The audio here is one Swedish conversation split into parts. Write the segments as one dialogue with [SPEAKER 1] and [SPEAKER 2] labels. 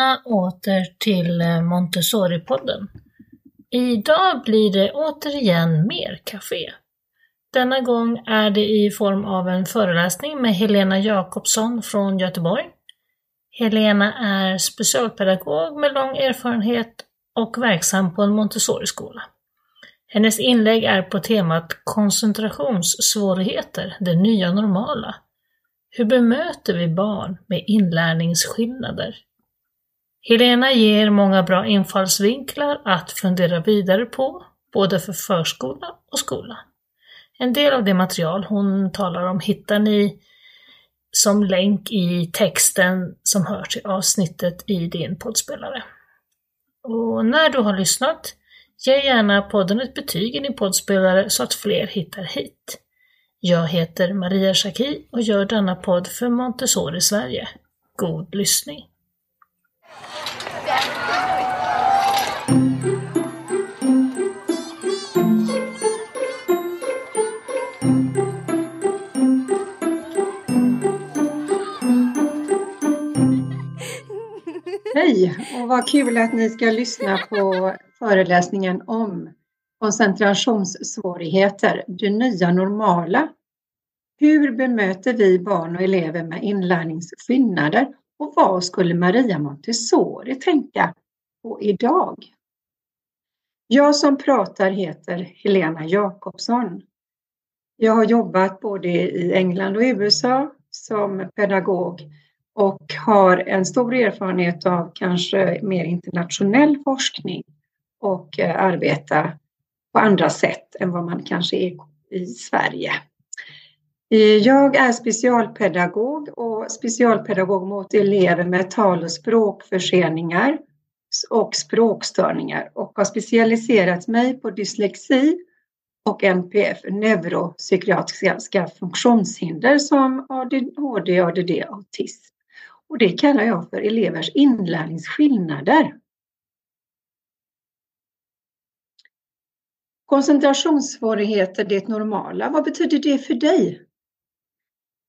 [SPEAKER 1] välkomna åter till eh, Montessori-podden. Idag blir det återigen mer café. Denna gång är det i form av en föreläsning med Helena Jakobsson från Göteborg. Helena är specialpedagog med lång erfarenhet och verksam på en Montessori-skola. Hennes inlägg är på temat koncentrationssvårigheter, det nya normala. Hur bemöter vi barn med inlärningsskillnader? Helena ger många bra infallsvinklar att fundera vidare på, både för förskola och skola. En del av det material hon talar om hittar ni som länk i texten som hör till avsnittet i din poddspelare. Och när du har lyssnat, ge gärna podden ett betyg i din poddspelare så att fler hittar hit. Jag heter Maria Schacki och gör denna podd för Montessori Sverige. God lyssning!
[SPEAKER 2] Hej och vad kul att ni ska lyssna på föreläsningen om koncentrationssvårigheter, det nya normala. Hur bemöter vi barn och elever med inlärningsskillnader och vad skulle Maria Montessori tänka på idag? Jag som pratar heter Helena Jakobsson. Jag har jobbat både i England och USA som pedagog och har en stor erfarenhet av kanske mer internationell forskning och eh, arbeta på andra sätt än vad man kanske är i Sverige. Eh, jag är specialpedagog och specialpedagog mot elever med tal och språkförseningar och språkstörningar och har specialiserat mig på dyslexi och NPF, neuropsykiatriska funktionshinder som ADHD, ADD, autism. Och det kallar jag för elevers inlärningsskillnader. Koncentrationssvårigheter, det normala. Vad betyder det för dig?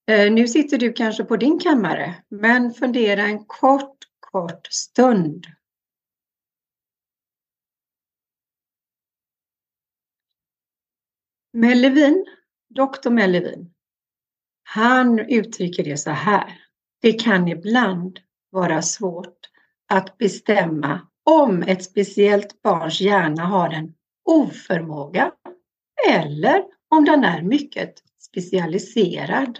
[SPEAKER 2] Eh, nu sitter du kanske på din kammare, men fundera en kort, kort stund. Mellevin, doktor Mellevin, han uttrycker det så här. Det kan ibland vara svårt att bestämma om ett speciellt barns hjärna har en oförmåga eller om den är mycket specialiserad.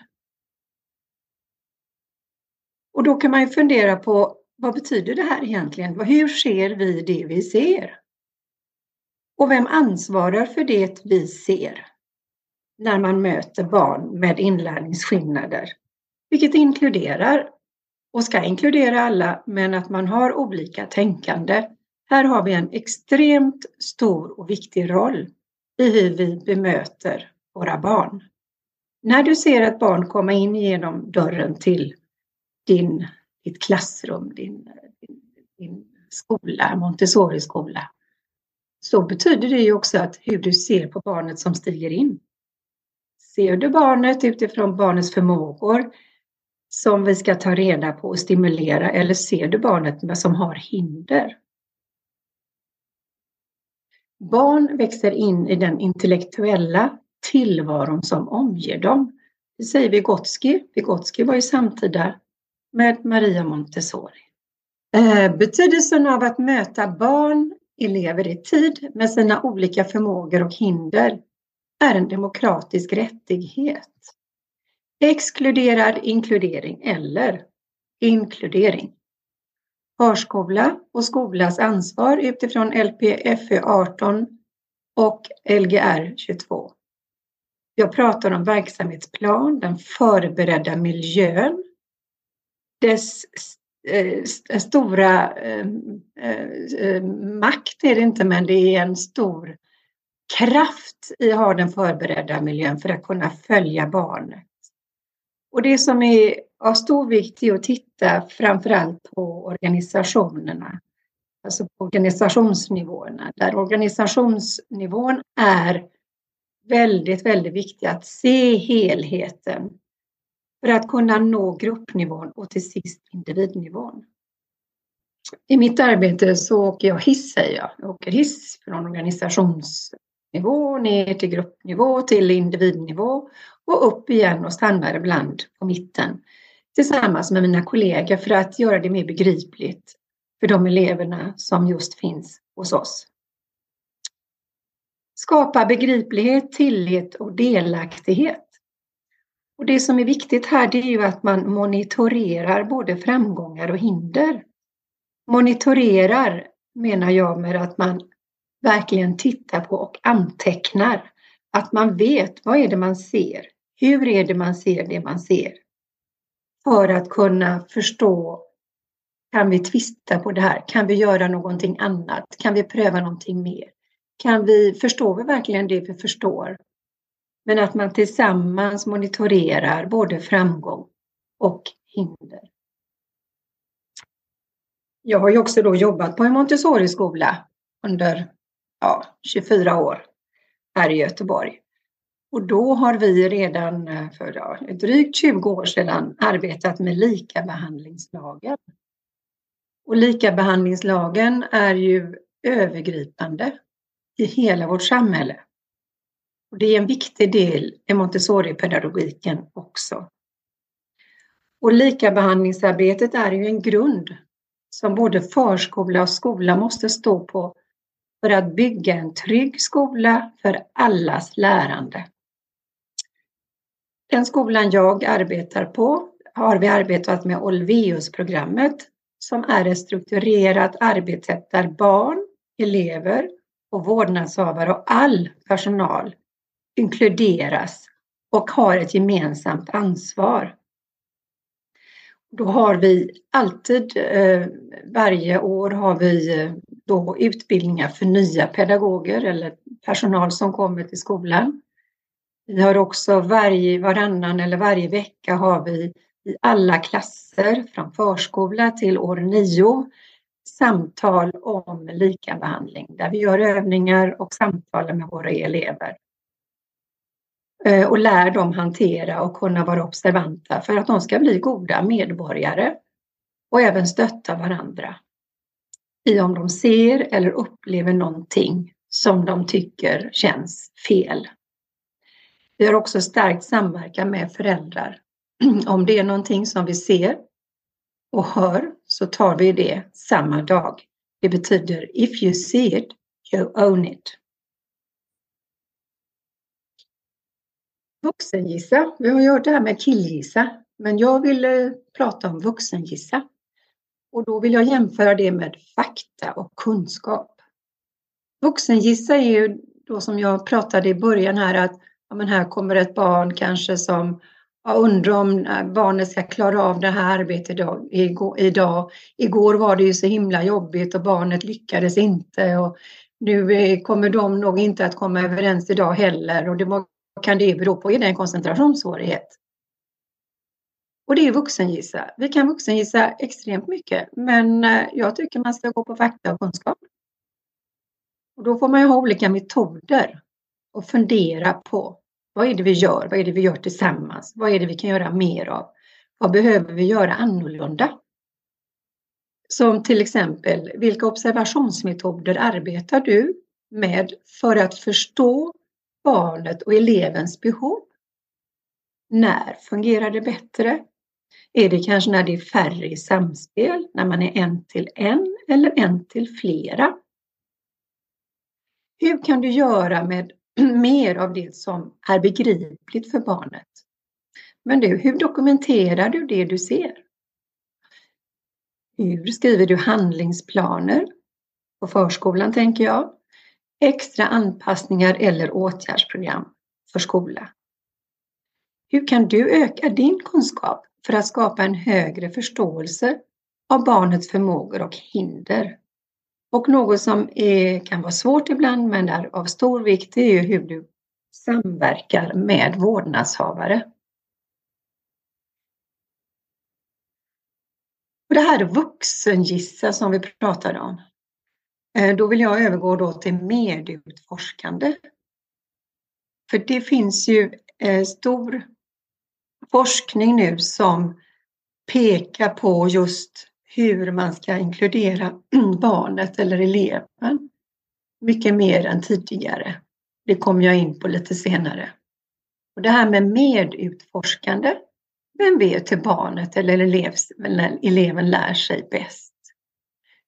[SPEAKER 2] Och då kan man ju fundera på vad betyder det här egentligen? Hur ser vi det vi ser? Och vem ansvarar för det vi ser när man möter barn med inlärningsskillnader? Vilket inkluderar och ska inkludera alla, men att man har olika tänkande. Här har vi en extremt stor och viktig roll i hur vi bemöter våra barn. När du ser ett barn komma in genom dörren till din, ditt klassrum, din, din, din skola, Montessori-skola, så betyder det ju också att hur du ser på barnet som stiger in. Ser du barnet utifrån barnets förmågor som vi ska ta reda på och stimulera eller ser du barnet som har hinder? Barn växer in i den intellektuella tillvaron som omger dem. Det säger Vygotsky. Vygotsky var ju samtida med Maria Montessori. Eh, betydelsen av att möta barn, elever i tid med sina olika förmågor och hinder är en demokratisk rättighet. Exkluderad inkludering eller inkludering. Förskola och skolas ansvar utifrån LPFÖ 18 och Lgr 22. Jag pratar om verksamhetsplan, den förberedda miljön, dess eh, eh, stora eh, eh, eh, makt är det inte, men det är en stor kraft i att ha den förberedda miljön för att kunna följa barnet. Och det som är av stor vikt är att titta framförallt på organisationerna, alltså på organisationsnivåerna, där organisationsnivån är väldigt, väldigt viktig att se helheten för att kunna nå gruppnivån och till sist individnivån. I mitt arbete så åker jag hiss, säger jag. Jag åker hiss från organisationsnivå ner till gruppnivå, till individnivå och upp igen och stannar ibland på mitten tillsammans med mina kollegor för att göra det mer begripligt för de eleverna som just finns hos oss. Skapa begriplighet, tillit och delaktighet. Och det som är viktigt här det är ju att man monitorerar både framgångar och hinder. Monitorerar menar jag med att man verkligen tittar på och antecknar. Att man vet vad är det man ser? Hur är det man ser det man ser? För att kunna förstå kan vi tvista på det här? Kan vi göra någonting annat? Kan vi pröva någonting mer? Kan vi, förstår vi verkligen det vi förstår? Men att man tillsammans monitorerar både framgång och hinder. Jag har ju också då jobbat på en Montessori-skola under ja, 24 år här i Göteborg. Och då har vi redan eh, för ja, drygt 20 år sedan arbetat med likabehandlingslagen. Och likabehandlingslagen är ju övergripande i hela vårt samhälle. Och det är en viktig del i Montessori-pedagogiken också. Och likabehandlingsarbetet är ju en grund som både förskola och skola måste stå på för att bygga en trygg skola för allas lärande. Den skolan jag arbetar på har vi arbetat med Olveus-programmet som är ett strukturerat arbetssätt där barn, elever och vårdnadshavare och all personal inkluderas och har ett gemensamt ansvar. Då har vi alltid, eh, varje år har vi eh, då utbildningar för nya pedagoger eller personal som kommer till skolan. Vi har också varje, varannan eller varje vecka har vi i alla klasser från förskola till år nio samtal om likabehandling där vi gör övningar och samtalar med våra elever. Eh, och lär dem hantera och kunna vara observanta för att de ska bli goda medborgare och även stötta varandra i om de ser eller upplever någonting som de tycker känns fel. Vi har också starkt samverkan med föräldrar. Om det är någonting som vi ser och hör så tar vi det samma dag. Det betyder if you see it, you own it. Vuxengissa. Vi har gjort det här med killgissa, men jag vill eh, prata om vuxengissa. Och då vill jag jämföra det med fakta och kunskap. Vuxengissa är ju då som jag pratade i början här att ja, men här kommer ett barn kanske som jag undrar om äh, barnet ska klara av det här arbetet idag, idag. Igår var det ju så himla jobbigt och barnet lyckades inte och nu eh, kommer de nog inte att komma överens idag heller och det kan det bero på? Är det en koncentrationssvårighet? Och det är vuxengissa. Vi kan vuxengissa extremt mycket, men eh, jag tycker man ska gå på fakta och kunskap. Och då får man ju ha olika metoder och fundera på vad är det vi gör? Vad är det vi gör tillsammans? Vad är det vi kan göra mer av? Vad behöver vi göra annorlunda? Som till exempel, vilka observationsmetoder arbetar du med för att förstå barnet och elevens behov. När fungerar det bättre? Är det kanske när det är färre i samspel, när man är en till en eller en till flera? Hur kan du göra med mer av det som är begripligt för barnet? Men du, hur dokumenterar du det du ser? Hur skriver du handlingsplaner? På förskolan tänker jag extra anpassningar eller åtgärdsprogram för skola. Hur kan du öka din kunskap för att skapa en högre förståelse av barnets förmågor och hinder? Och något som är, kan vara svårt ibland men är av stor vikt är ju hur du samverkar med vårdnadshavare. Och det här vuxengissa som vi pratade om. Eh, då vill jag övergå då till medieutforskande. För det finns ju eh, stor forskning nu som pekar på just hur man ska inkludera barnet eller eleven mycket mer än tidigare. Det kommer jag in på lite senare. Och det här med medutforskande, vem vet hur barnet eller eleven lär sig bäst?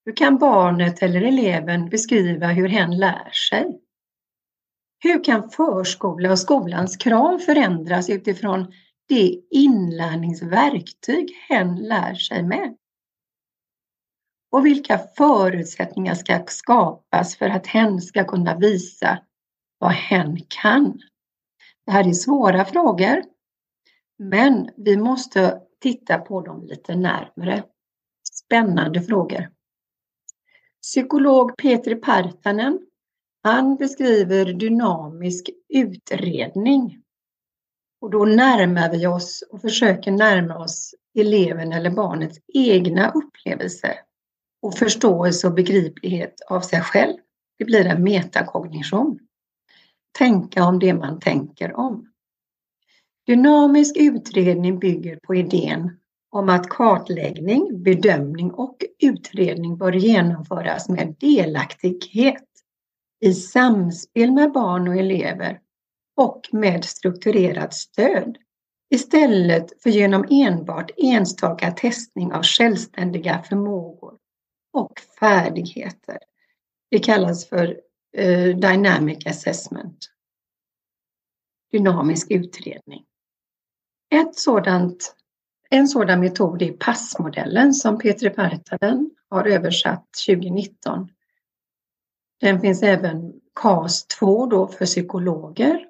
[SPEAKER 2] Hur kan barnet eller eleven beskriva hur hen lär sig? Hur kan förskola och skolans krav förändras utifrån det inlärningsverktyg hen lär sig med? Och vilka förutsättningar ska skapas för att hen ska kunna visa vad hen kan? Det här är svåra frågor, men vi måste titta på dem lite närmre. Spännande frågor. Psykolog Petri Partanen, han beskriver dynamisk utredning. Och då närmar vi oss och försöker närma oss eleven eller barnets egna upplevelse och förståelse och begriplighet av sig själv. Det blir en metakognition. Tänka om det man tänker om. Dynamisk utredning bygger på idén om att kartläggning, bedömning och utredning bör genomföras med delaktighet i samspel med barn och elever och med strukturerat stöd istället för genom enbart enstaka testning av självständiga förmågor och färdigheter. Det kallas för eh, dynamic assessment. Dynamisk utredning. Ett sådant en sådan metod är passmodellen som Petri Partanen har översatt 2019. Den finns även CAS 2 då för psykologer.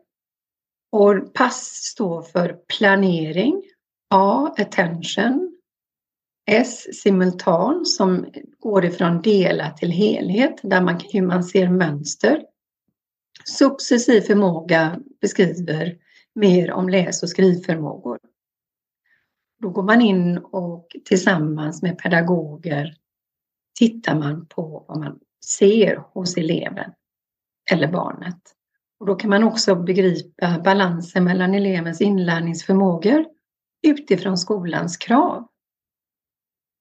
[SPEAKER 2] Och PASS står för planering, A attention, S simultan som går ifrån dela till helhet där man, hur man ser mönster. Successiv förmåga beskriver mer om läs och skrivförmågor. Då går man in och tillsammans med pedagoger tittar man på vad man ser hos eleven eller barnet. Och då kan man också begripa balansen mellan elevens inlärningsförmågor utifrån skolans krav.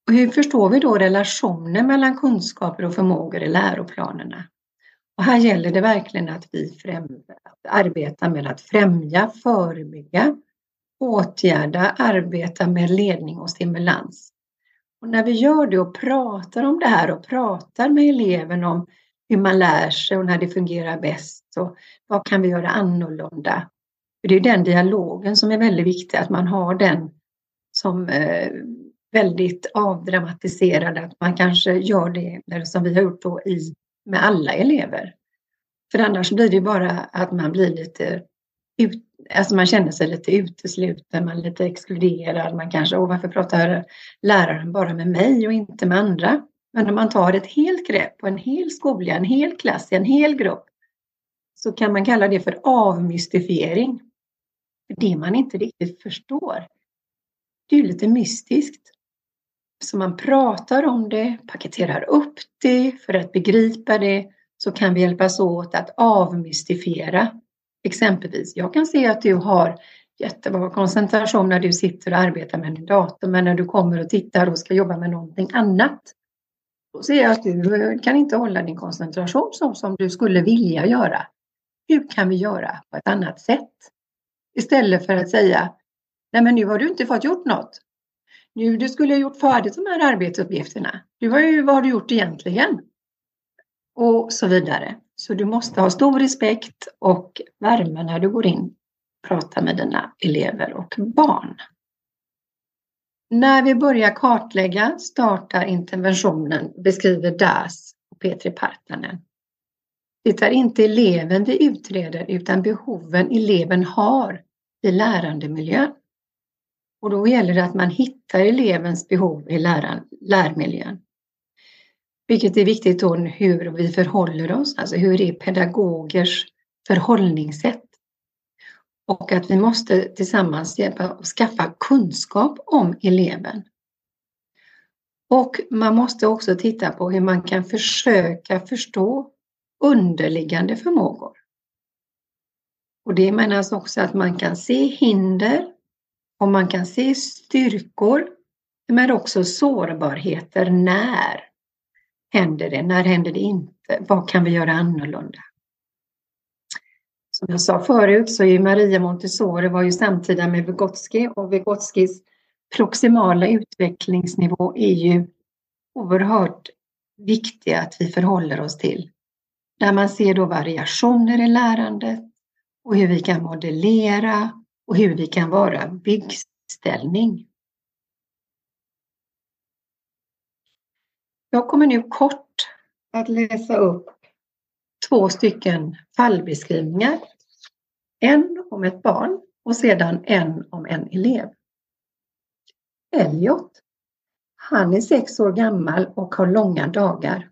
[SPEAKER 2] Och hur förstår vi då relationen mellan kunskaper och förmågor i läroplanerna? Och här gäller det verkligen att vi arbetar med att främja, förebygga åtgärda, arbeta med ledning och stimulans. Och när vi gör det och pratar om det här och pratar med eleven om hur man lär sig och när det fungerar bäst och vad kan vi göra annorlunda? För det är den dialogen som är väldigt viktig, att man har den som eh, väldigt avdramatiserad, att man kanske gör det som vi har gjort då i, med alla elever. För annars blir det bara att man blir lite ut, alltså man känner sig lite utesluten, man är lite exkluderad. Man kanske, åh varför pratar läraren bara med mig och inte med andra? Men om man tar ett helt grepp på en hel skola, en hel klass, en hel grupp så kan man kalla det för avmystifiering. Det man inte riktigt förstår. Det är lite mystiskt. Så man pratar om det, paketerar upp det för att begripa det så kan vi hjälpas åt att avmystifiera Exempelvis, jag kan se att du har jättebra koncentration när du sitter och arbetar med din dator, men när du kommer och tittar och ska jobba med någonting annat, då ser jag att du eh, kan inte hålla din koncentration så som du skulle vilja göra. Hur kan vi göra på ett annat sätt? Istället för att säga, nej men nu har du inte fått gjort något. Nu, du skulle ha gjort färdigt de här arbetsuppgifterna. Du har ju, vad har du gjort egentligen? Och så vidare. Så du måste ha stor respekt och värme när du går in och pratar med dina elever och barn. När vi börjar kartlägga startar interventionen, beskriver Das och Petri Partanen. Det är inte eleven vi utreder utan behoven eleven har i lärandemiljön. Och då gäller det att man hittar elevens behov i lärmiljön. Vilket är viktigt då hur vi förhåller oss, alltså hur är pedagogers förhållningssätt? Och att vi måste tillsammans hjälpa och skaffa kunskap om eleven. Och man måste också titta på hur man kan försöka förstå underliggande förmågor. Och det menas också att man kan se hinder och man kan se styrkor men också sårbarheter. När händer det? När händer det inte? Vad kan vi göra annorlunda? Som jag sa förut så är Maria Montessori var ju samtida med Vygotsky och Vygotskys proximala utvecklingsnivå är ju oerhört viktiga att vi förhåller oss till. Där man ser då variationer i lärandet och hur vi kan modellera och hur vi kan vara byggställning. Jag kommer nu kort att läsa upp två stycken fallbeskrivningar. En om ett barn och sedan en om en elev. Elliot. Han är sex år gammal och har långa dagar.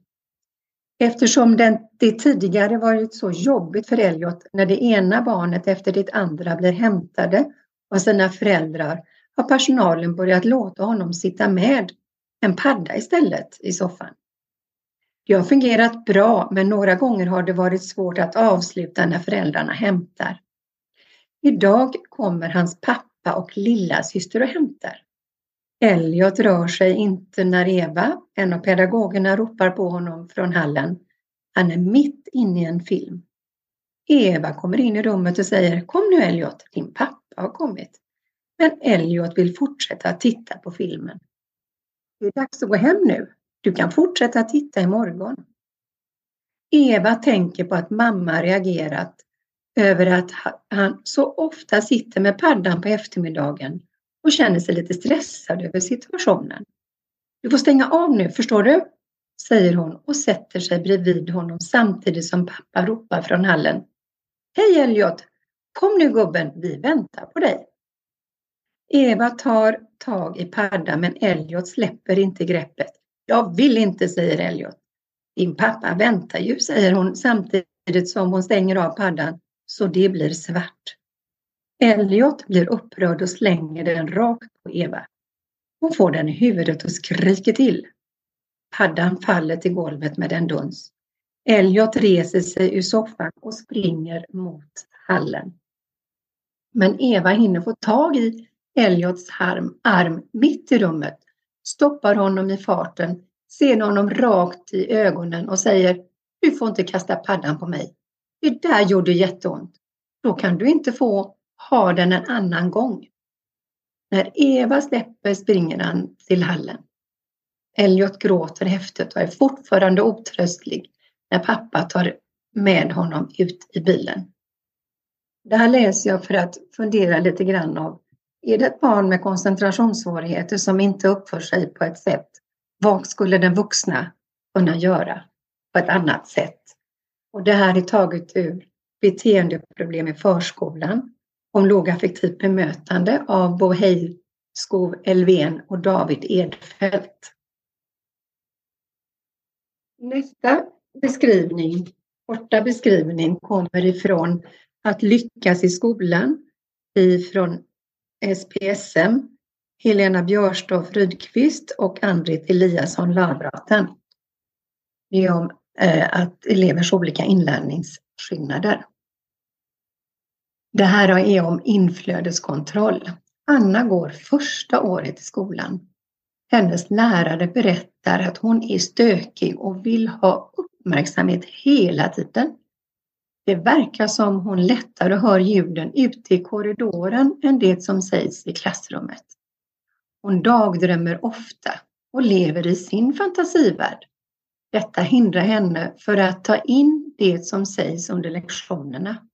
[SPEAKER 2] Eftersom det tidigare varit så jobbigt för Elliot när det ena barnet efter det andra blir hämtade av sina föräldrar har personalen börjat låta honom sitta med en padda istället i soffan. Det har fungerat bra men några gånger har det varit svårt att avsluta när föräldrarna hämtar. Idag kommer hans pappa och lilla syster och hämtar. Elliot rör sig inte när Eva, en av pedagogerna, ropar på honom från hallen. Han är mitt inne i en film. Eva kommer in i rummet och säger Kom nu Elliot, din pappa har kommit. Men Elliot vill fortsätta titta på filmen. Det är dags att gå hem nu. Du kan fortsätta titta imorgon. Eva tänker på att mamma reagerat över att han så ofta sitter med paddan på eftermiddagen och känner sig lite stressad över situationen. Du får stänga av nu, förstår du? säger hon och sätter sig bredvid honom samtidigt som pappa ropar från hallen. Hej Elliot! Kom nu gubben, vi väntar på dig. Eva tar tag i paddan men Elliot släpper inte greppet. Jag vill inte, säger Elliot. Din pappa väntar ju, säger hon samtidigt som hon stänger av paddan så det blir svart. Elliot blir upprörd och slänger den rakt på Eva. Hon får den i huvudet och skriker till. Paddan faller till golvet med en duns. Elliot reser sig ur soffan och springer mot hallen. Men Eva hinner få tag i Elliots arm mitt i rummet, stoppar honom i farten, ser honom rakt i ögonen och säger Du får inte kasta paddan på mig. Det där gjorde jätteont. Då kan du inte få ha den en annan gång. När Eva släpper springer han till hallen. Elliot gråter häftigt och är fortfarande otröstlig när pappa tar med honom ut i bilen. Det här läser jag för att fundera lite grann av. Är det ett barn med koncentrationssvårigheter som inte uppför sig på ett sätt, vad skulle den vuxna kunna göra på ett annat sätt? Och det här är taget ur beteendeproblem i förskolan om lågaffektivt bemötande av Bo Heiskov Elven och David Edfeldt. Nästa beskrivning, korta beskrivning, kommer ifrån att lyckas i skolan ifrån SPSM, Helena Björstoff Rydqvist och Ann-Britt Eliasson Lavraten. Det är om Eh, att elevers olika inlärningsskillnader. Det här är om inflödeskontroll. Anna går första året i skolan. Hennes lärare berättar att hon är stökig och vill ha uppmärksamhet hela tiden. Det verkar som hon lättare hör ljuden ute i korridoren än det som sägs i klassrummet. Hon dagdrömmer ofta och lever i sin fantasivärld. Detta hindrar henne för att ta in det som sägs under lektionerna.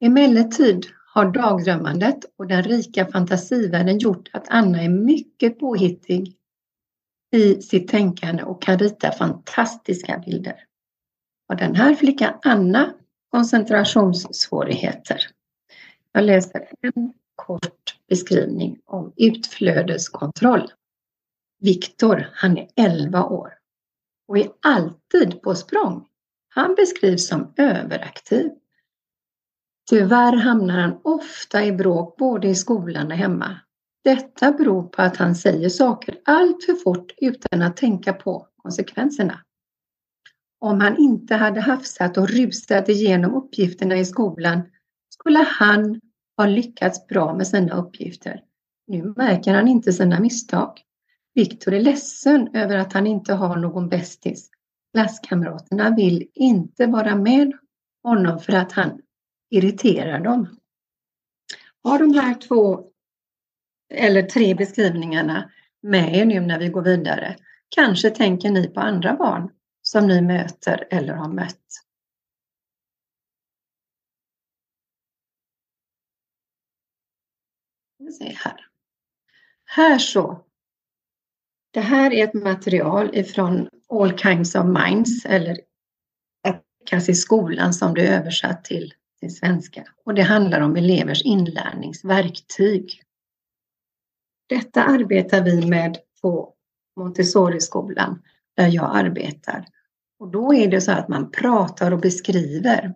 [SPEAKER 2] Emellertid har dagdrömmandet och den rika fantasivärlden gjort att Anna är mycket påhittig i sitt tänkande och kan rita fantastiska bilder. Och den här flickan Anna koncentrationssvårigheter. Jag läser en kort beskrivning om utflödeskontroll. Viktor, han är 11 år och är alltid på språng. Han beskrivs som överaktiv Tyvärr hamnar han ofta i bråk både i skolan och hemma. Detta beror på att han säger saker allt för fort utan att tänka på konsekvenserna. Om han inte hade hafsat och rusat igenom uppgifterna i skolan skulle han ha lyckats bra med sina uppgifter. Nu märker han inte sina misstag. Viktor är ledsen över att han inte har någon bästis. Klasskamraterna vill inte vara med honom för att han irriterar dem. Har de här två eller tre beskrivningarna med er nu när vi går vidare. Kanske tänker ni på andra barn som ni möter eller har mött. Här. här så. Det här är ett material ifrån All Kinds of Minds eller kanske i skolan som det är översatt till, till svenska. Och det handlar om elevers inlärningsverktyg. Detta arbetar vi med på Montessori-skolan där jag arbetar. Och då är det så att man pratar och beskriver.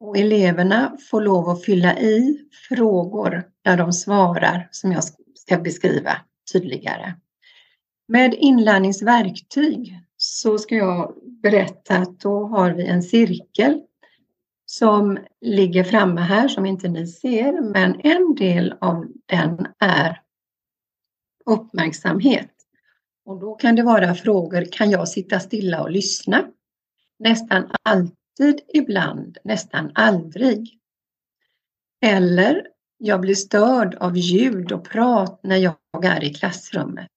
[SPEAKER 2] Och eleverna får lov att fylla i frågor där de svarar som jag ska beskriva tydligare. Med inlärningsverktyg så ska jag berätta att då har vi en cirkel som ligger framme här som inte ni ser men en del av den är uppmärksamhet. Och då kan det vara frågor, kan jag sitta stilla och lyssna? Nästan alltid, ibland, nästan aldrig. Eller, jag blir störd av ljud och prat när jag är i klassrummet.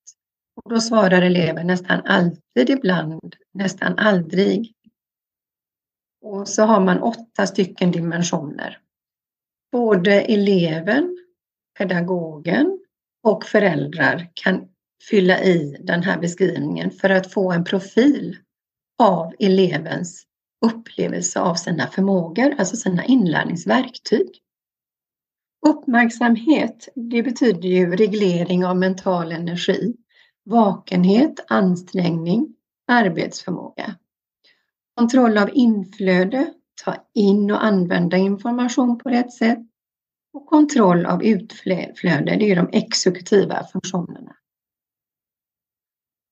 [SPEAKER 2] Och då svarar eleven nästan alltid, ibland, nästan aldrig. Och så har man åtta stycken dimensioner. Både eleven, pedagogen, och föräldrar kan fylla i den här beskrivningen för att få en profil av elevens upplevelse av sina förmågor, alltså sina inlärningsverktyg. Uppmärksamhet, det betyder ju reglering av mental energi, vakenhet, ansträngning, arbetsförmåga. Kontroll av inflöde, ta in och använda information på rätt sätt och kontroll av utflöde, det är de exekutiva funktionerna.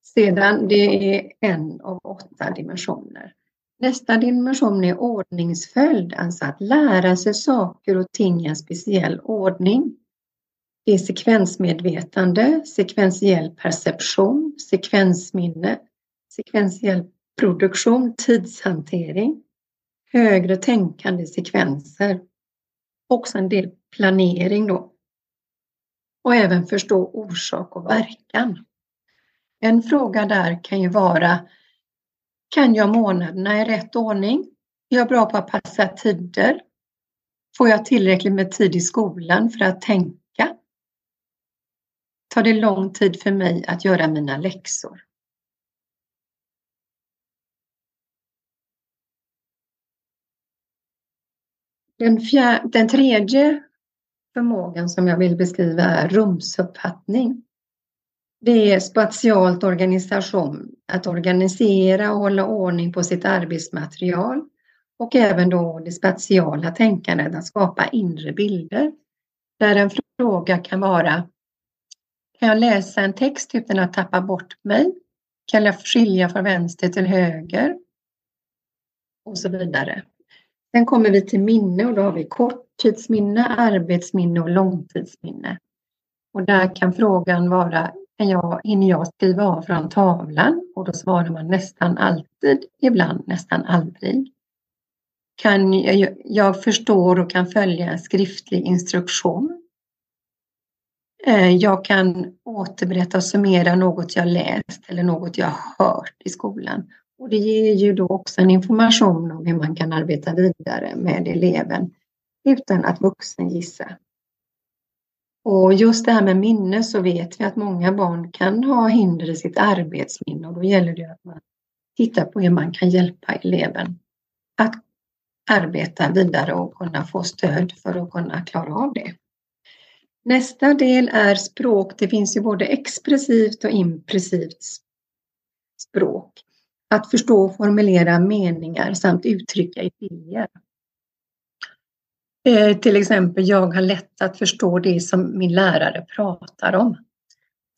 [SPEAKER 2] Sedan, det är en av åtta dimensioner. Nästa dimension är ordningsföljd, alltså att lära sig saker och ting i en speciell ordning. Det är sekvensmedvetande, sekventiell perception, sekvensminne, sekventiell produktion, tidshantering, högre tänkande sekvenser. Också en del planering då. Och även förstå orsak och verkan. En fråga där kan ju vara Kan jag månaderna i rätt ordning? Är jag bra på att passa tider? Får jag tillräckligt med tid i skolan för att tänka? Tar det lång tid för mig att göra mina läxor? Den, fjär, den tredje förmågan som jag vill beskriva är rumsuppfattning. Det är spatialt organisation, att organisera och hålla ordning på sitt arbetsmaterial och även då det spatiala tänkandet, att skapa inre bilder. Där en fråga kan vara kan jag läsa en text typ utan att tappa bort mig? Kan jag skilja från vänster till höger? Och så vidare. Sen kommer vi till minne och då har vi korttidsminne, arbetsminne och långtidsminne. Och där kan frågan vara, kan jag, hinner jag skriva av från tavlan? Och då svarar man nästan alltid, ibland nästan aldrig. Kan jag, jag förstår och kan följa en skriftlig instruktion. Eh, jag kan återberätta och summera något jag läst eller något jag hört i skolan. Och det ger ju då också en information om hur man kan arbeta vidare med eleven utan att vuxen gissa. Och just det här med minne så vet vi att många barn kan ha hinder i sitt arbetsminne och då gäller det att man tittar på hur man kan hjälpa eleven att arbeta vidare och kunna få stöd för att kunna klara av det. Nästa del är språk. Det finns ju både expressivt och impressivt språk att förstå och formulera meningar samt uttrycka idéer. Eh, till exempel, jag har lätt att förstå det som min lärare pratar om.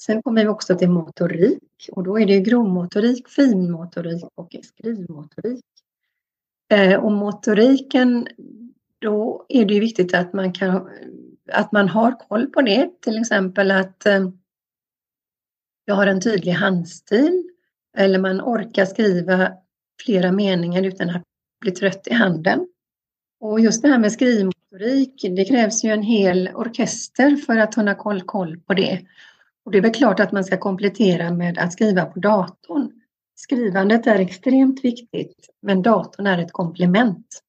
[SPEAKER 2] Sen kommer vi också till motorik och då är det grovmotorik, finmotorik och skrivmotorik. Eh, och motoriken, då är det ju viktigt att man kan att man har koll på det, till exempel att eh, jag har en tydlig handstil eller man orkar skriva flera meningar utan att bli trött i handen. Och just det här med skrivmotorik, det krävs ju en hel orkester för att kunna koll, koll på det. Och det är väl klart att man ska komplettera med att skriva på datorn. Skrivandet är extremt viktigt, men datorn är ett komplement.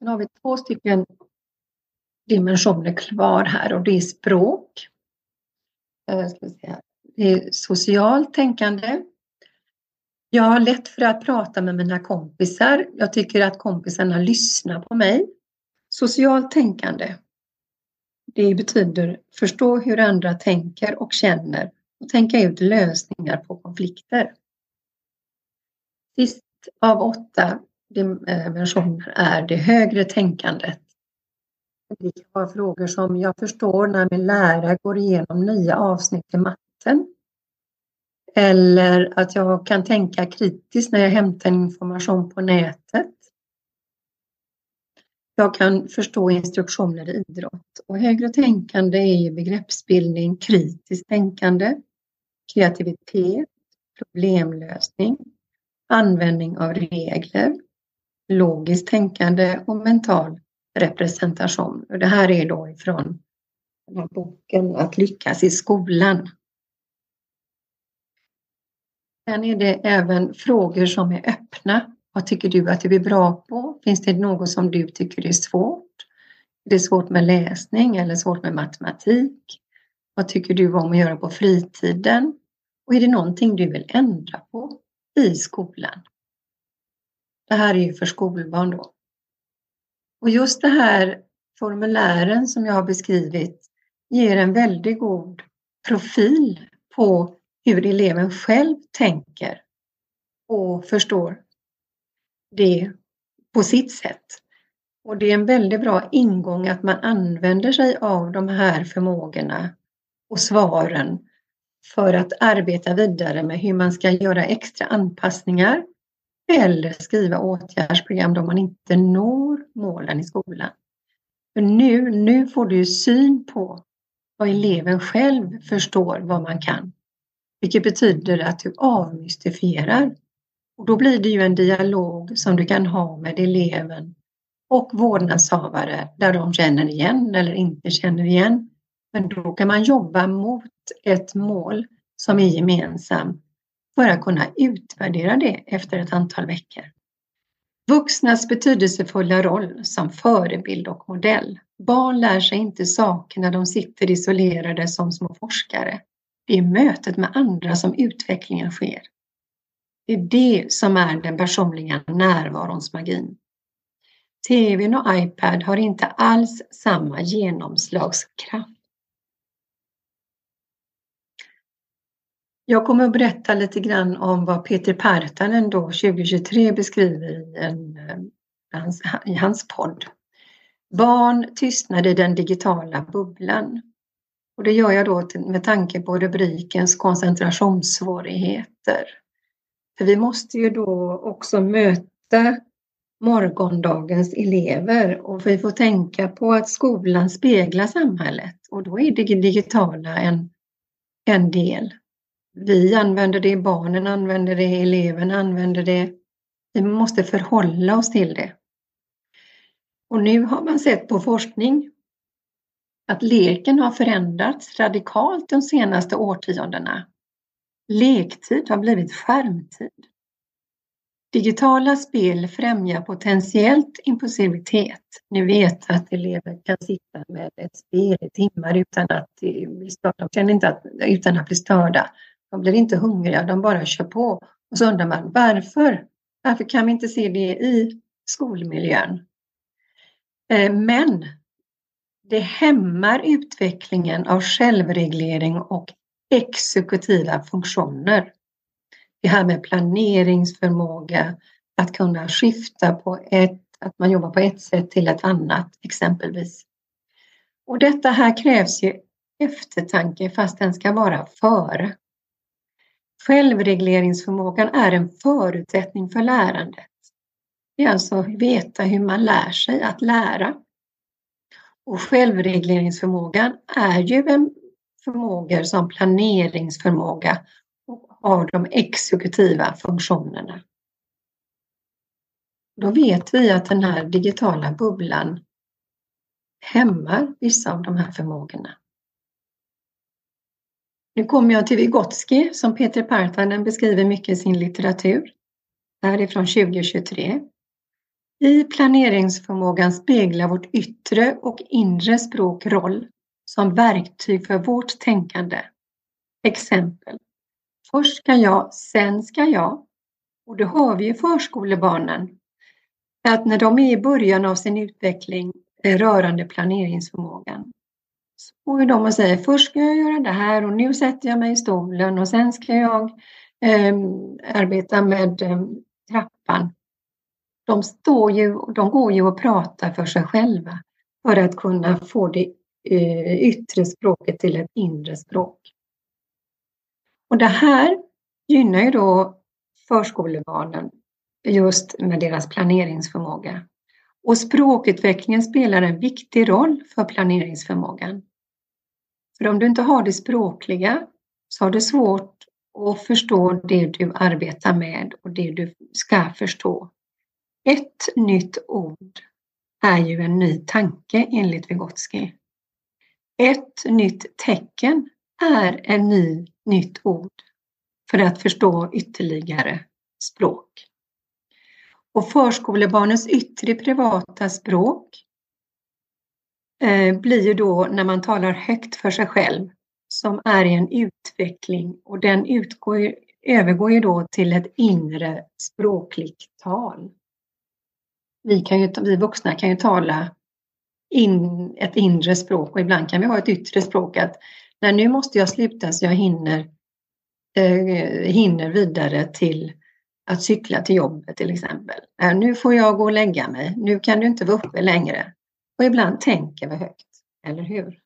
[SPEAKER 2] Sen har vi två stycken dimensioner kvar här och det är språk. Eh, det är socialt tänkande. Jag har lätt för att prata med mina kompisar. Jag tycker att kompisarna lyssnar på mig. Socialt tänkande. Det betyder förstå hur andra tänker och känner och tänka ut lösningar på konflikter. Sist av åtta dimensioner eh, är det högre tänkandet. Det kan vara frågor som jag förstår när min lärare går igenom nya avsnitt i matten. Eller att jag kan tänka kritiskt när jag hämtar information på nätet. Jag kan förstå instruktioner i idrott. Och högre tänkande är begreppsbildning, kritiskt tänkande, kreativitet, problemlösning, användning av regler, logiskt tänkande och mental representation. Och det här är då ifrån den här boken Att lyckas i skolan. Sen är det även frågor som är öppna. Vad tycker du att du är bra på? Finns det något som du tycker är svårt? Är det svårt med läsning eller svårt med matematik? Vad tycker du om att göra på fritiden? Och är det någonting du vill ändra på i skolan? Det här är ju för skolbarn då. Och just det här formulären som jag har beskrivit ger en väldigt god profil på hur eleven själv tänker och förstår det på sitt sätt. Och det är en väldigt bra ingång att man använder sig av de här förmågorna och svaren för att arbeta vidare med hur man ska göra extra anpassningar eller skriva åtgärdsprogram då man inte når målen i skolan. För nu, nu får du syn på vad eleven själv förstår vad man kan. Vilket betyder att du avmystifierar. Och då blir det ju en dialog som du kan ha med eleven och vårdnadshavare där de känner igen eller inte känner igen. Men då kan man jobba mot ett mål som är gemensamt för att kunna utvärdera det efter ett antal veckor. Vuxnas betydelsefulla roll som förebild och modell. Barn lär sig inte saker när de sitter isolerade som små forskare. Det är mötet med andra som utvecklingen sker. Det är det som är den personliga närvarons magin. TVn och iPad har inte alls samma genomslagskraft. Jag kommer att berätta lite grann om vad Peter Partanen då 2023 beskriver i, en, eh, hans, i hans podd. Barn tystnade i den digitala bubblan. Och det gör jag då med tanke på rubrikens koncentrationssvårigheter. För vi måste ju då också möta morgondagens elever och vi får tänka på att skolan speglar samhället och då är det digitala en, en del. Vi använder det, barnen använder det, eleverna använder det. Vi måste förhålla oss till det. Och nu har man sett på forskning att leken har förändrats radikalt de senaste årtiondena. Lektid har blivit skärmtid. Digitala spel främjar potentiellt impulsivitet. Ni vet att elever kan sitta med ett spel i timmar utan att bli störda. De känner inte att, utan att bli störda. De blir inte hungriga, de bara kör på. Och så undrar man varför? Varför kan vi inte se det i skolmiljön? Eh, men det hämmar utvecklingen av självreglering och exekutiva funktioner. Det här med planeringsförmåga, att kunna skifta på ett, att man jobbar på ett sätt till ett annat exempelvis. Och detta här krävs ju eftertanke fast den ska vara före. Självregleringsförmågan är en förutsättning för lärandet. Det är alltså veta hur man lär sig att lära. Och självregleringsförmågan är ju en förmåga som planeringsförmåga och har de exekutiva funktionerna. Då vet vi att den här digitala bubblan hämmar vissa av de här förmågorna. Nu kommer jag till Vygotsky som Peter Partanen beskriver mycket i sin litteratur. Det här är från 2023. I planeringsförmågan speglar vårt yttre och inre språk roll som verktyg för vårt tänkande. Exempel. Först ska jag, sen ska jag. Och det har vi ju förskolebarnen. Att när de är i början av sin utveckling eh, rörande planeringsförmågan så går de och säger först ska jag göra det här och nu sätter jag mig i stolen och sen ska jag eh, arbeta med eh, trappan de, står ju, de går ju och pratar för sig själva för att kunna få det eh, yttre språket till ett inre språk. Och det här gynnar ju då förskolebarnen just med deras planeringsförmåga. Och språkutvecklingen spelar en viktig roll för planeringsförmågan. För om du inte har det språkliga så har du svårt att förstå det du arbetar med och det du ska förstå. Ett nytt ord är ju en ny tanke enligt Vygotsky. Ett nytt tecken är en ny, nytt ord för att förstå ytterligare språk. Och förskolebarnens yttre privata språk Eh, blir ju då när man talar högt för sig själv som är i en utveckling och den utgår, övergår ju då till ett inre språkligt tal vi, kan ju, vi vuxna kan ju tala in ett inre språk och ibland kan vi ha ett yttre språk att nej, nu måste jag sluta så jag hinner, eh, hinner vidare till att cykla till jobbet till exempel. Nu får jag gå och lägga mig, nu kan du inte vara uppe längre. Och ibland tänker vi högt, eller hur?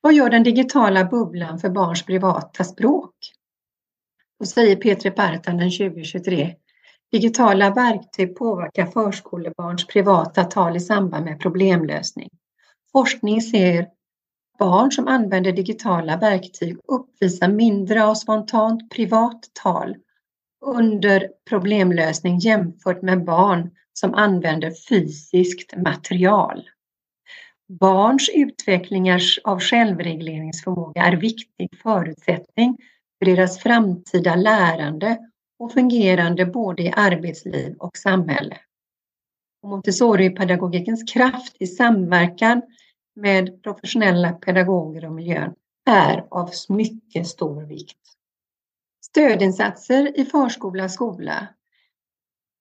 [SPEAKER 2] Vad gör den digitala bubblan för barns privata språk? Då säger Petri Partanen 2023 Digitala verktyg påverkar förskolebarns privata tal i samband med problemlösning. Forskning ser barn som använder digitala verktyg uppvisar mindre av spontant privat tal under problemlösning jämfört med barn som använder fysiskt material. Barns utveckling av självregleringsförmåga är viktig förutsättning för deras framtida lärande och fungerande både i arbetsliv och samhälle. Montessori-pedagogikens kraft i samverkan med professionella pedagoger och miljön är av mycket stor vikt. Stödinsatser i förskola och skola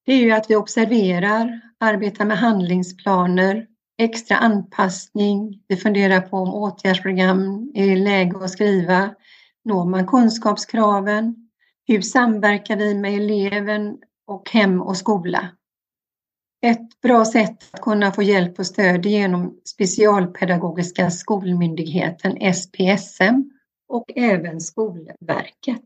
[SPEAKER 2] det är ju att vi observerar, arbetar med handlingsplaner, extra anpassning, vi funderar på om åtgärdsprogram är läge att skriva, når man kunskapskraven, hur samverkar vi med eleven och hem och skola? Ett bra sätt att kunna få hjälp och stöd är genom Specialpedagogiska skolmyndigheten SPSM och även Skolverket.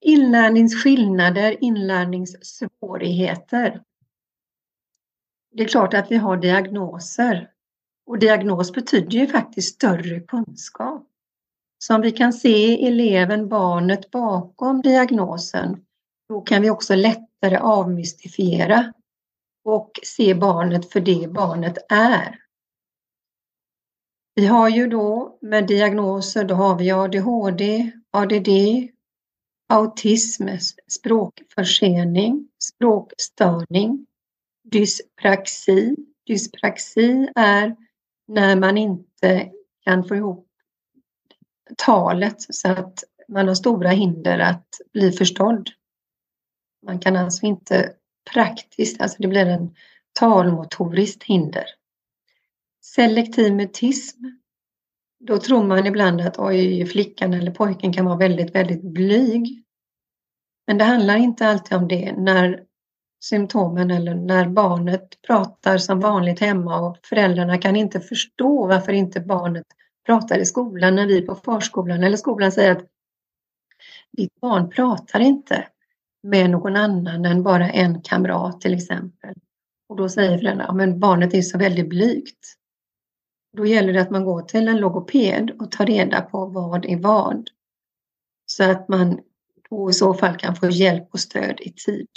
[SPEAKER 2] Inlärningsskillnader, inlärningssvårigheter. Det är klart att vi har diagnoser och diagnos betyder ju faktiskt större kunskap. Som vi kan se eleven, barnet bakom diagnosen, då kan vi också lättare avmystifiera och se barnet för det barnet är. Vi har ju då med diagnoser, då har vi ADHD, ADD, autism, språkförsening, språkstörning, dyspraxi. Dyspraxi är när man inte kan få ihop talet så att man har stora hinder att bli förstådd. Man kan alltså inte praktiskt, alltså det blir en talmotoriskt hinder. Selektiv mutism. Då tror man ibland att oj, flickan eller pojken kan vara väldigt, väldigt blyg. Men det handlar inte alltid om det när symptomen eller när barnet pratar som vanligt hemma och föräldrarna kan inte förstå varför inte barnet pratar i skolan när vi på förskolan eller skolan säger att ditt barn pratar inte. med någon annan än bara en kamrat till exempel. Och då säger föräldrarna, men barnet är så väldigt blygt. Då gäller det att man går till en logoped och tar reda på vad är vad. Så att man då i så fall kan få hjälp och stöd i tid.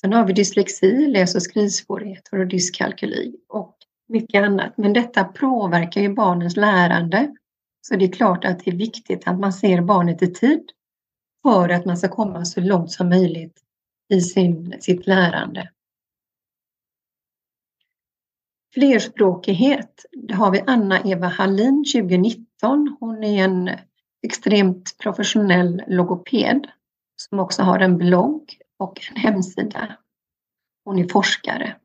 [SPEAKER 2] Sen har vi dyslexi, läs och skrivsvårigheter och dyskalkyli och mycket annat. Men detta påverkar ju barnens lärande. Så det är klart att det är viktigt att man ser barnet i tid för att man ska komma så långt som möjligt i sin, sitt lärande. Flerspråkighet, det har vi Anna-Eva Hallin 2019. Hon är en extremt professionell logoped som också har en blogg och en hemsida. Hon är forskare.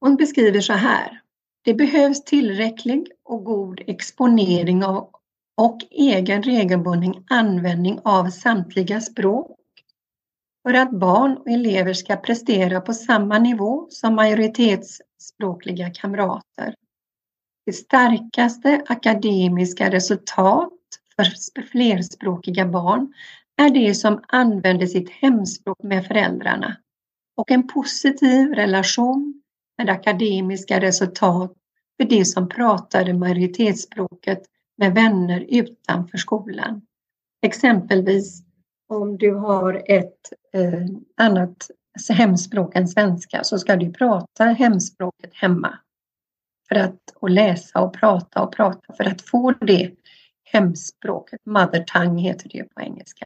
[SPEAKER 2] Hon beskriver så här. Det behövs tillräcklig och god exponering av och egen regelbunden användning av samtliga språk för att barn och elever ska prestera på samma nivå som majoritetsspråkliga kamrater. Det starkaste akademiska resultat för flerspråkiga barn är det som använder sitt hemspråk med föräldrarna och en positiv relation med akademiska resultat för de som pratade majoritetsspråket med vänner utanför skolan. Exempelvis om du har ett eh, annat hemspråk än svenska så ska du prata hemspråket hemma. För att och läsa och prata och prata för att få det hemspråket. Mother tongue heter det på engelska.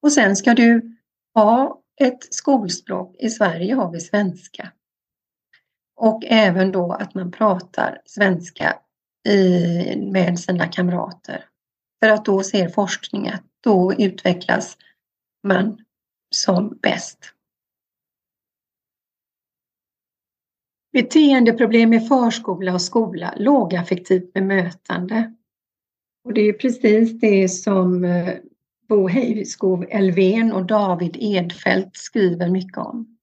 [SPEAKER 2] Och sen ska du ha ett skolspråk. I Sverige har vi svenska. Och även då att man pratar svenska i, med sina kamrater. För att då ser forskningen, att då utvecklas man som bäst. Beteendeproblem i förskola och skola, lågaffektivt bemötande. Och det är precis det som eh, Bo Heiskov Elven och David Edfält skriver mycket om.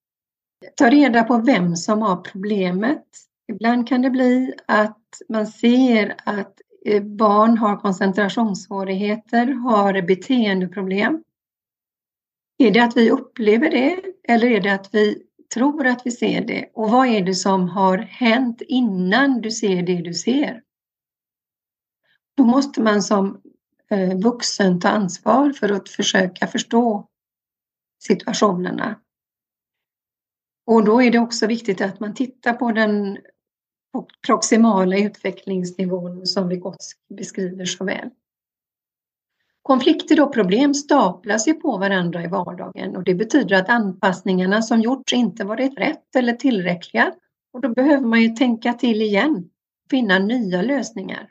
[SPEAKER 2] Ta reda på vem som har problemet. Ibland kan det bli att man ser att Eh, barn har koncentrationssvårigheter, har beteendeproblem. Är det att vi upplever det eller är det att vi tror att vi ser det? Och vad är det som har hänt innan du ser det du ser? Då måste man som eh, vuxen ta ansvar för att försöka förstå situationerna. Och då är det också viktigt att man tittar på den proximala utvecklingsnivån som Vygotsky beskriver så väl. Konflikter och problem staplas ju på varandra i vardagen och det betyder att anpassningarna som gjorts inte varit rätt eller tillräckliga och då behöver man ju tänka till igen, finna nya lösningar.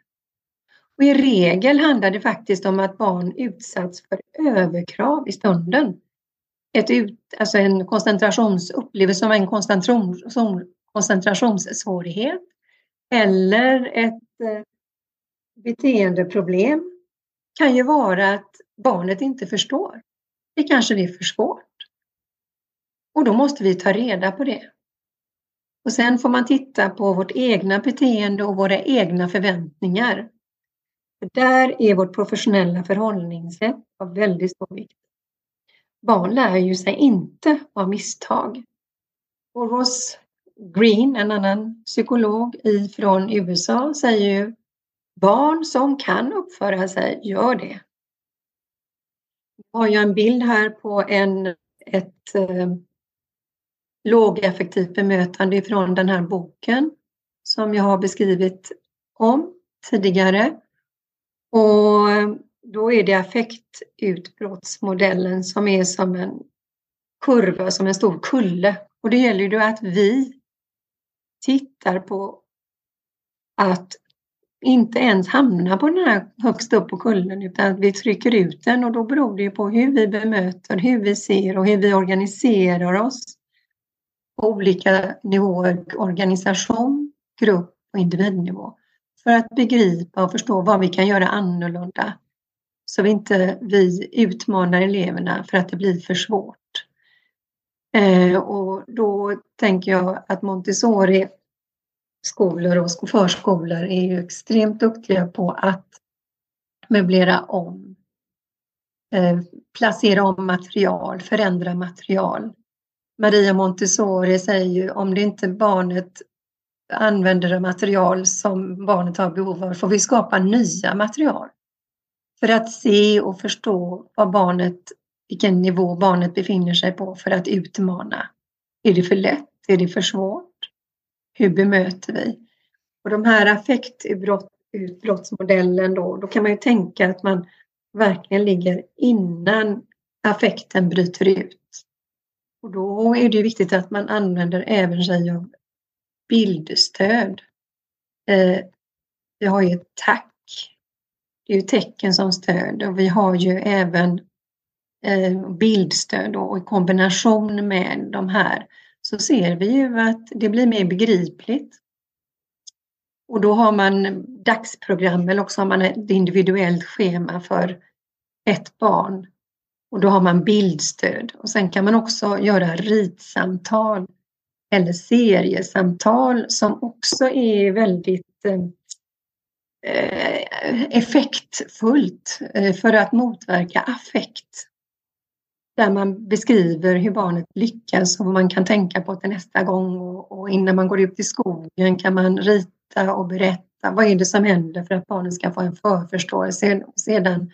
[SPEAKER 2] Och I regel handlar det faktiskt om att barn utsatts för överkrav i stunden. Ett ut, alltså en koncentrationsupplevelse som en koncentration, koncentrationssvårighet eller ett eh, beteendeproblem kan ju vara att barnet inte förstår. Det kanske är för svårt. Och då måste vi ta reda på det. Och sen får man titta på vårt egna beteende och våra egna förväntningar. För där är vårt professionella förhållningssätt av väldigt stor vikt. Barn lär ju sig inte av misstag. Och Ross Green, en annan psykolog från USA, säger ju barn som kan uppföra sig gör det. Jag har en bild här på en, ett eh, lågeffektivt bemötande från den här boken som jag har beskrivit om tidigare. Och då är det affektutbrottsmodellen som är som en kurva, som en stor kulle. Och det gäller ju att vi tittar på att inte ens hamna på den här högst upp på kullen utan att vi trycker ut den och då beror det ju på hur vi bemöter, hur vi ser och hur vi organiserar oss på olika nivåer, organisation, grupp och individnivå. För att begripa och förstå vad vi kan göra annorlunda så vi inte vi utmanar eleverna för att det blir för svårt. Eh, och då tänker jag att Montessori skolor och förskolor är ju extremt duktiga på att möblera om eh, placera om material, förändra material. Maria Montessori säger ju om det inte barnet använder material som barnet har behov av får vi skapa nya material. För att se och förstå vad barnet, vilken nivå barnet befinner sig på för att utmana. Är det för lätt? Är det för svårt? Hur bemöter vi? Och de här affektutbrottsmodellen då, då kan man ju tänka att man verkligen ligger innan affekten bryter ut. Och då är det viktigt att man använder även sig av bildstöd. Eh, vi har ju ett tack. Det är ju tecken som stöd och vi har ju även Eh, bildstöd och i kombination med de här så ser vi ju att det blir mer begripligt. Och då har man dagsprogram eller också har man ett individuellt schema för ett barn. Och då har man bildstöd och sen kan man också göra ritsamtal eller seriesamtal som också är väldigt eh, eh, effektfullt för att motverka affekt. Där man beskriver hur barnet lyckas och vad man kan tänka på till nästa gång och, och innan man går ut i skogen kan man rita och berätta vad är det som händer för att barnet ska få en förförståelse och sedan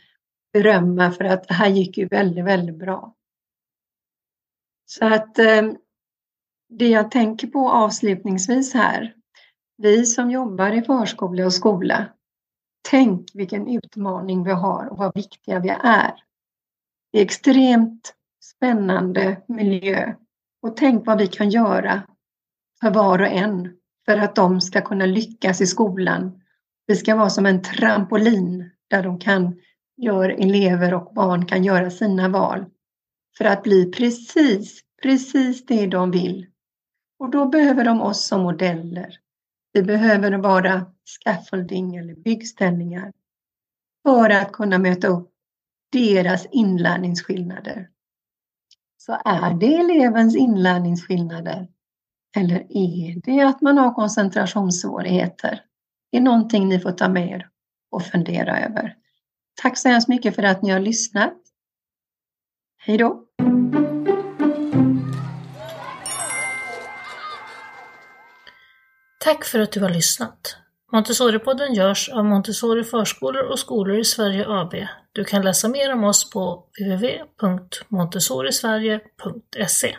[SPEAKER 2] berömma för att det här gick ju väldigt, väldigt bra. Så att eh, det jag tänker på avslutningsvis här, vi som jobbar i förskola och skola, tänk vilken utmaning vi har och vad viktiga vi är. Det är extremt spännande miljö och tänk vad vi kan göra för var och en för att de ska kunna lyckas i skolan. Vi ska vara som en trampolin där de kan göra, elever och barn kan göra sina val för att bli precis, precis det de vill och då behöver de oss som modeller. Vi behöver vara scaffolding eller byggställningar för att kunna möta upp deras inlärningsskillnader. Så är det elevens inlärningsskillnader eller är det att man har koncentrationssvårigheter? Det är någonting ni får ta med er och fundera över. Tack så hemskt mycket för att ni har lyssnat. Hej då!
[SPEAKER 1] Tack för att du har lyssnat. Montessori-podden görs av Montessori Förskolor och Skolor i Sverige AB. Du kan läsa mer om oss på www.montessorisverige.se